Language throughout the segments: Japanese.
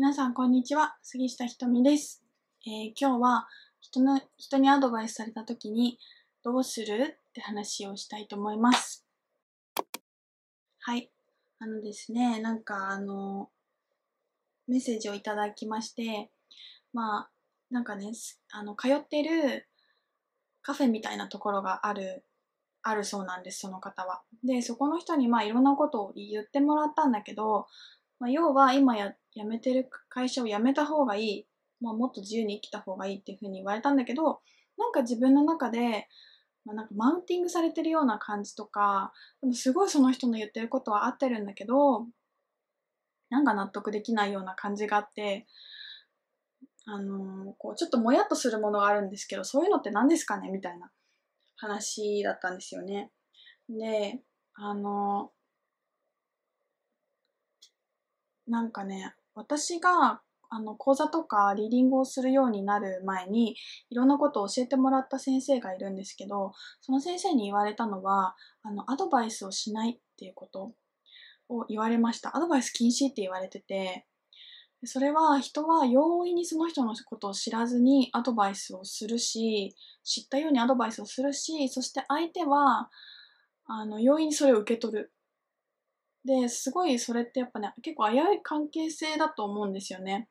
皆さん、こんにちは。杉下ひとみです。えー今日は人の、人にアドバイスされたときに、どうする？って話をしたいと思います。はい。あのですね、なんかあの、メッセージをいただきまして、まあ、なんかね、あの、通ってるカフェみたいなところがある、あるそうなんです、その方は。で、そこの人にまあいろんなことを言ってもらったんだけど、まあ、要は今や辞めてる会社を辞めた方がいい、まあ、もっと自由に生きた方がいいっていうふうに言われたんだけどなんか自分の中で、まあ、なんかマウンティングされてるような感じとかでもすごいその人の言ってることは合ってるんだけどなんか納得できないような感じがあって。あのーこうちょっともやっとするものがあるんですけどそういうのって何ですかねみたいな話だったんですよね。であのなんかね、私があの講座とかリーディングをするようになる前にいろんなことを教えてもらった先生がいるんですけどその先生に言われたのはあのアドバイスをしないっていうことを言われました。アドバイス禁止って言われててそれは人は容易にその人のことを知らずにアドバイスをするし知ったようにアドバイスをするしそして相手はあの容易にそれを受け取る。ですごいそれってやっぱね結構危うい関係性だと思うんですよね。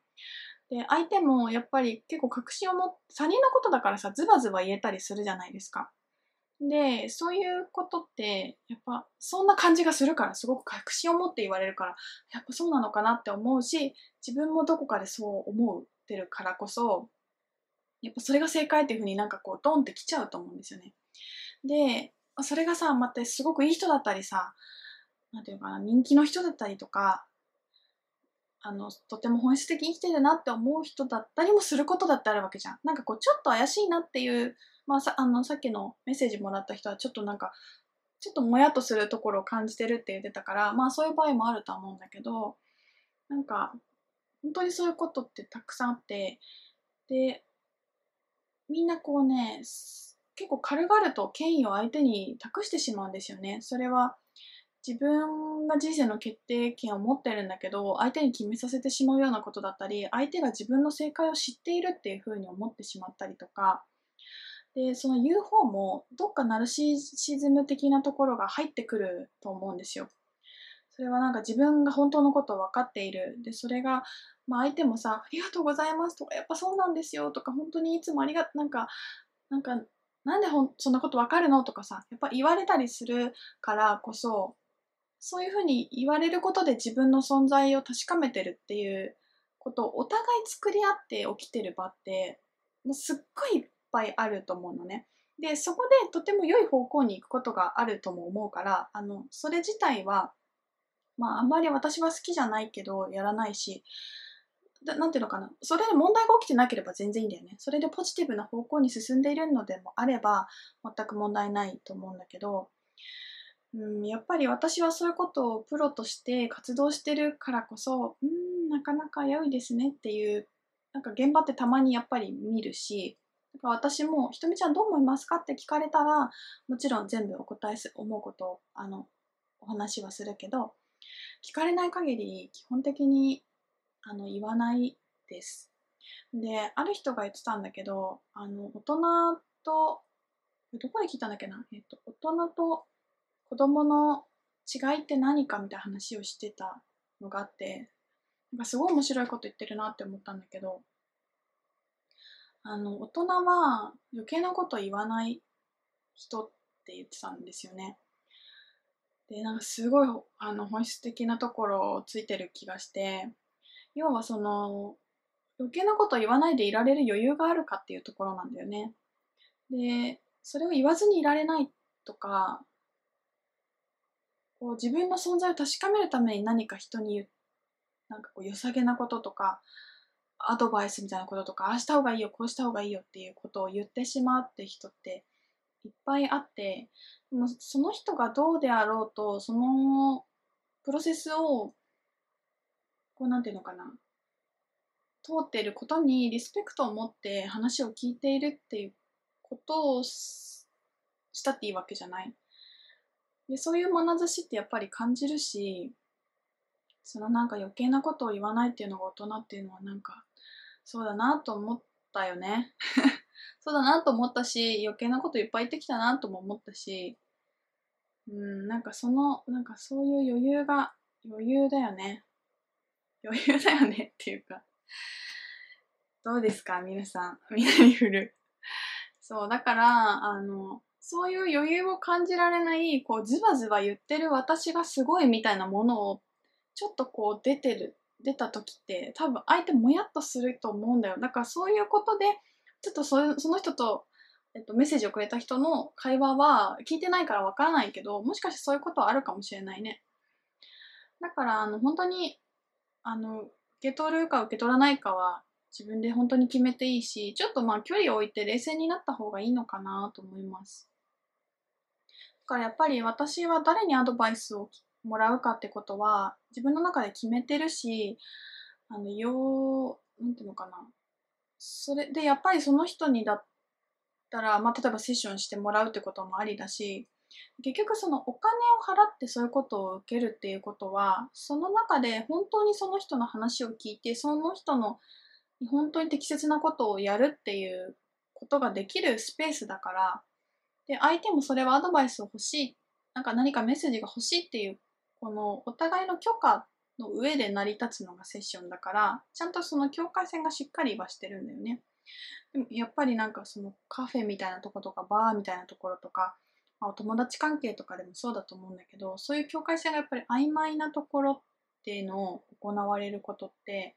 で相手もやっぱり結構確信を持って他人のことだからさズバズバ言えたりするじゃないですか。でそういうことってやっぱそんな感じがするからすごく確信を持って言われるからやっぱそうなのかなって思うし自分もどこかでそう思ってるからこそやっぱそれが正解っていうふうになんかこうドンってきちゃうと思うんですよね。でそれがさまたすごくいい人だったりさなんていうかな、人気の人だったりとか、あの、とても本質的に生きてるなって思う人だったりもすることだってあるわけじゃん。なんかこう、ちょっと怪しいなっていう、まあさ、あの、さっきのメッセージもらった人はちょっとなんか、ちょっともやっとするところを感じてるって言ってたから、まあそういう場合もあるとは思うんだけど、なんか、本当にそういうことってたくさんあって、で、みんなこうね、結構軽々と権威を相手に託してしまうんですよね。それは、自分が人生の決定権を持ってるんだけど相手に決めさせてしまうようなことだったり相手が自分の正解を知っているっていうふうに思ってしまったりとかでその言う方もどっかナルシシズム的なところが入ってくると思うんですよ。それはなんか自分が本当のことを分かっているでそれが、まあ、相手もさ「ありがとうございます」とか「やっぱそうなんですよ」とか「本当にいつもありがなんかなんかなんでほんそんなこと分かるの?」とかさやっぱ言われたりするからこそそういうふうに言われることで自分の存在を確かめてるっていうことをお互い作り合って起きてる場ってもうすっごいいっぱいあると思うのね。でそこでとても良い方向に行くことがあるとも思うからあのそれ自体はまああんまり私は好きじゃないけどやらないしだなんていうのかなそれで問題が起きてなければ全然いいんだよね。それでポジティブな方向に進んでいるのでもあれば全く問題ないと思うんだけどうん、やっぱり私はそういうことをプロとして活動してるからこそ、うん、なかなか危ういですねっていう、なんか現場ってたまにやっぱり見るし、だから私も、ひとみちゃんどう思いますか？って聞かれたら、もちろん全部お答えす、思うことを、あの、お話はするけど、聞かれない限り基本的に、あの、言わないです。で、ある人が言ってたんだけど、あの、大人と、どこで聞いたんだっけな？えっと、大人と子供の違いって何かみたいな話をしてたのがあってなんかすごい面白いこと言ってるなって思ったんだけどあの大人は余計なこと言わない人って言ってたんですよね。でなんかすごいあの本質的なところをついてる気がして要はその余計なこと言わないでいられる余裕があるかっていうところなんだよね。でそれを言わずにいられないとかこう自分の存在を確かめるために何か人に言なんかこう良さげなこととかアドバイスみたいなこととかああした方がいいよこうした方がいいよっていうことを言ってしまうって人っていっぱいあってでもその人がどうであろうとそのプロセスをこうなんていうのかな通っていることにリスペクトを持って話を聞いているっていうことをしたっていいわけじゃない。でそういう眼差しってやっぱり感じるしそのなんか余計なことを言わないっていうのが大人っていうのはなんかそうだなと思ったよね。そうだなと思ったし余計なこといっぱい言ってきたなとも思ったしうんなんかそのなんかそういう余裕が余裕だよね。余裕だよねっていうか。どうですか皆さん。みんなに振るそうだからあのそういう余裕を感じられないこうズバズバ言ってる私がすごいみたいなものをちょっとこう出てる出た時って多分相手もやっとすると思うんだよ。だからそういうことでちょっとそその人と、えっと、メッセージをくれた人の会話は聞いてないからわからないけどもしかしてそういうことはあるかもしれないね。だからあの本当にあの受け取るか受け取らないかは自分で本当に決めていいしちょっとまあ距離を置いて冷静になった方がいいのかなと思います。からやっぱり私は誰にアドバイスをもらうかってことは自分の中で決めてるしあのようなんていうのかな。それでやっぱりその人にだったら、まあ、例えばセッションしてもらうってこともありだし結局そのお金を払ってそういうことを受けるっていうことはその中で本当にその人の話を聞いてその人の本当に適切なことをやるっていうことができるスペースだからで相手もそれはアドバイスを欲しい。なんか何かメッセージが欲しいっていうこのお互いの許可の上で成り立つのがセッションだからちゃんとその境界線がしっかりはしてるんだよね。でもやっぱりなんかそのカフェみたいなとことかバーみたいなところとか、まあ、お友達関係とかでもそうだと思うんだけどそういう境界線がやっぱり曖昧なところっていうのを行われることって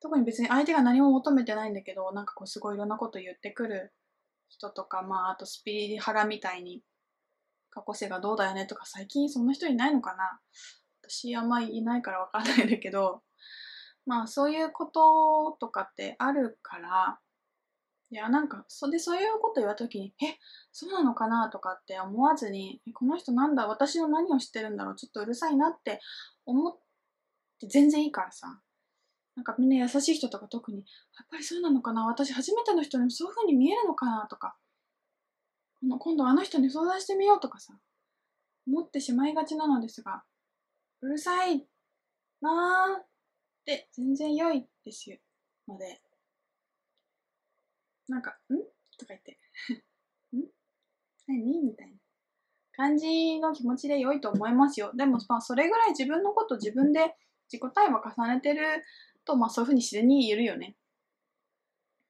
特に別に相手が何も求めてないんだけどなんかこうすごいいろんなこと言ってくる人とかまああとスピリハラみたいに過去性がどうだよねとか最近そんな人いないのかな。私あんまりいないからわかんないんだけどまあそういうこととかってあるからいやなんかそれでそういうこと言われた時にえそうなのかなとかって思わずにこの人なんだ私の何を知ってるんだろうちょっとうるさいなって思って全然いいからさ。なんかみんな優しい人とか特にやっぱりそうなのかな私初めての人にもそういう風に見えるのかなとか今度あの人に相談してみようとかさ思ってしまいがちなのですがうるさいなーって全然良いですよ。ので。なんか「ん?」とか言って「ん？何?」みたいな感じの気持ちで良いと思いますよ。でもまあそれぐらい自分のこと自分で自己対話重ねてるとまあそういうふうに自然に言えるよね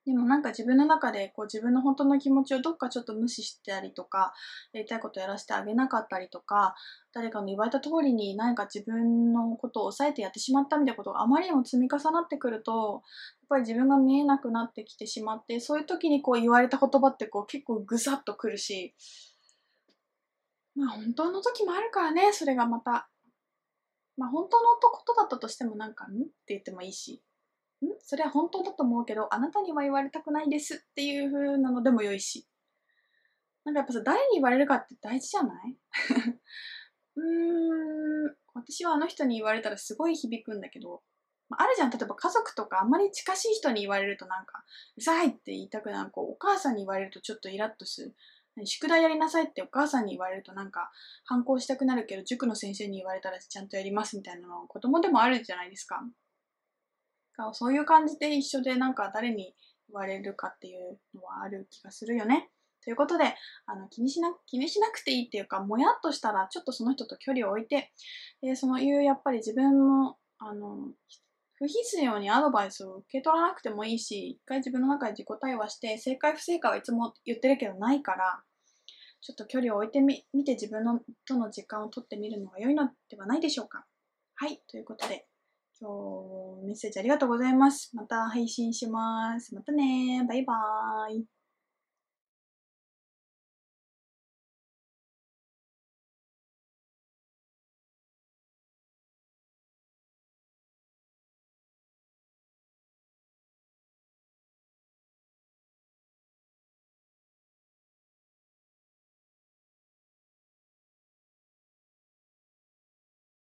でもなんか自分の中でこう自分の本当の気持ちをどっかちょっと無視してたりとかやりたいことやらせてあげなかったりとか誰かの言われた通りに何か自分のことを抑えてやってしまったみたいなことがあまりにも積み重なってくるとやっぱり自分が見えなくなってきてしまってそういう時にこう言われた言葉ってこう結構ぐさっとくるしまあ本当の時もあるからねそれがまた。まあ本当のことだったとしてもなんか「ん?」って言ってもいいしん？それは本当だと思うけど、あなたには言われたくないですっていう風なのでも良いし。なんかやっぱさ、誰に言われるかって大事じゃない？うーん、私はあの人に言われたらすごい響くんだけど、まあ、るじゃん。例えば家族とかあんまり近しい人に言われるとなんか、うざいって言いたくなる。こう、お母さんに言われるとちょっとイラッとする。宿題やりなさいってお母さんに言われるとなんか反抗したくなるけど塾の先生に言われたらちゃんとやりますみたいなの子供でもあるじゃないですか。そういう感じで一緒でなんか誰に言われるかっていうのはある気がするよね。ということで、あの気にしな気にしなくていいっていうか、もやっとしたらちょっとその人と距離を置いて、でそのいうやっぱり自分もあの不必要にアドバイスを受け取らなくてもいいし、一回自分の中で自己対話して、正解不正解はいつも言ってるけどないから、ちょっと距離を置いてみ見て自分のとの時間を取ってみるのが良いのではないでしょうか。はい、ということで、今日メッセージありがとうございます。また配信します。またねバイバーイ。